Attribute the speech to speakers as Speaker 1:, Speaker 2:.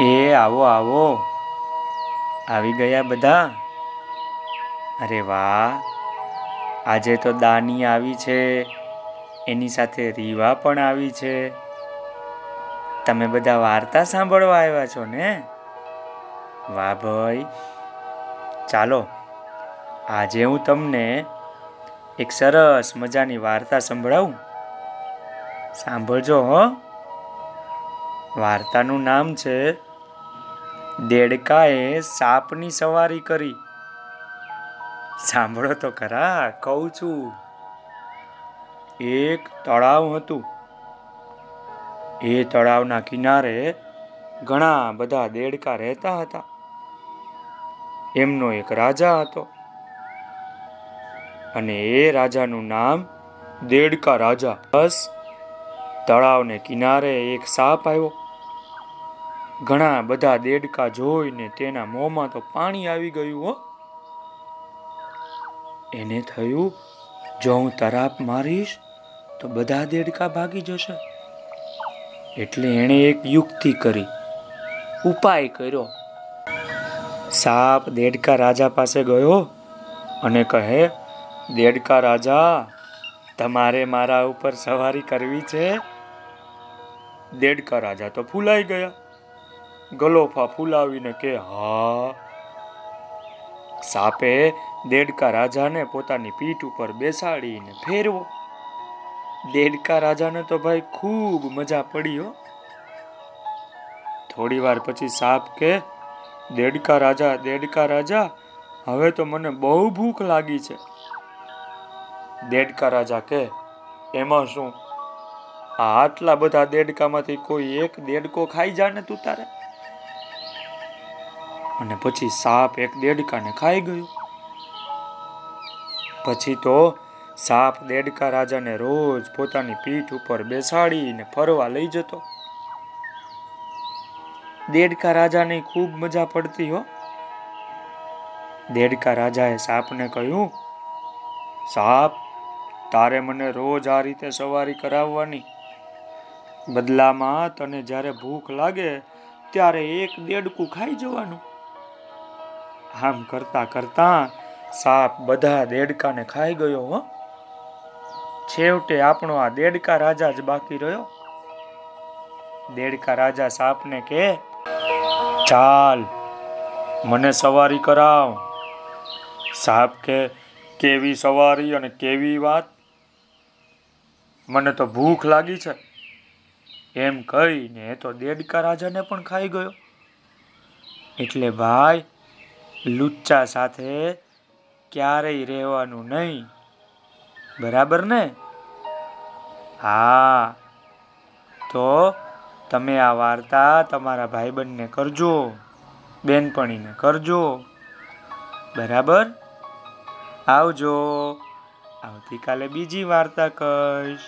Speaker 1: એ આવો આવો. આવી ગયા બધા? અરે વાહ. આજે તો દાની આવી છે. એની સાથે રીવા પણ આવી છે. તમે બધા વાર્તા સાંભળવા આવ્યા છો ને? વાહ ભાઈ. ચાલો, આજે હું તમને એક સરસ મજાની વાર્તા સંભળાવું. સાંભળજો હો. વાર્તાનું નામ છે દેડકાએ સાપની સવારી કરી. સાંભળો તો ખરા, કહું છું. એક તળાવ હતું. એ તળાવના કિનારે ઘણા બધા દેડકા રહેતા હતા. એમનો એક રાજા હતો. અને એ રાજાનું નામ દેડકા રાજા. બસ, તળાવને કિનારે એક સાપ આવ્યો. ઘણા બધા દેડકા જોઈને તેના મોંમાં તો પાણી આવી ગયું, હો. એને થયું, જો હું તરાપ મારીશ, તો બધા દેડકા ભાગી જશે. એટલે એણે એક યુક્તિ કરી. ઉપાય કર્યો. સાપ દેડકા રાજા પાસે ગયો અને કહે, દેડકા રાજા, તમારે મારા ઉપર સવારી કરવી છે. દેડકા રાજા તો ફૂલાઈ ગયા. ગલોફા ફૂલાવીને કે, હા. સાપે દેડકા રાજાને પોતાની પીઠ ઉપર બેસાડીને ફેરવો. દેડકા રાજાને તો ભાઈ ખૂબ મજા પડી હો. થોડી વાર પછી સાપ કે, દેડકા રાજા દેડકા રાજા, હવે તો મને બહુ ભૂખ લાગી છે. દેડકા રાજા કે, એમાં શું? આ આટલા બધા દેડકામાંથી કોઈ એક દેડકો ખાઈ જા ને તું તારે? અને પછી સાપ એક દેડકાને ખાઈ ગયો. પછી તો સાપ દેડકા રાજાને રોજ પોતાની પીઠ ઉપર બેસાડીને ફરવા લઈ જતો. દેડકા રાજાને ખૂબ મજા પડતી હો. દેડકા રાજાએ સાપને કહ્યું, સાપ, તારે મને રોજ આ રીતે સવારી કરાવવાની. બદલામાં તને જ્યારે ભૂખ લાગે, ત્યારે એક દેડકું ખાઈ જવાનું. આમ કરતા કરતા સાપ બધા દેડકાને ખાઈ ગયો, હો. છેવટે આપણો આ દેડકા રાજા જ બાકી રહ્યો. દેડકા રાજા સાપને કે ચાલ, મને સવારી કરાવ. સાપ કે કેવી સવારી અને કેવી વાત? મને તો ભૂખ લાગી છે. એમ કહીને તો દેડકા રાજાને પણ ખાઈ ગયો. એટલે ભાઈ લુચ્ચા સાથે ક્યારેય રહેવાનું નહીં. બરાબર ને? હા. તો તમે આ વાર્તા તમારા ભાઈબંધને કરજો, બેનપણીને કરજો. બરાબર? આવજો. આવતીકાલે બીજી વાર્તા કહીશ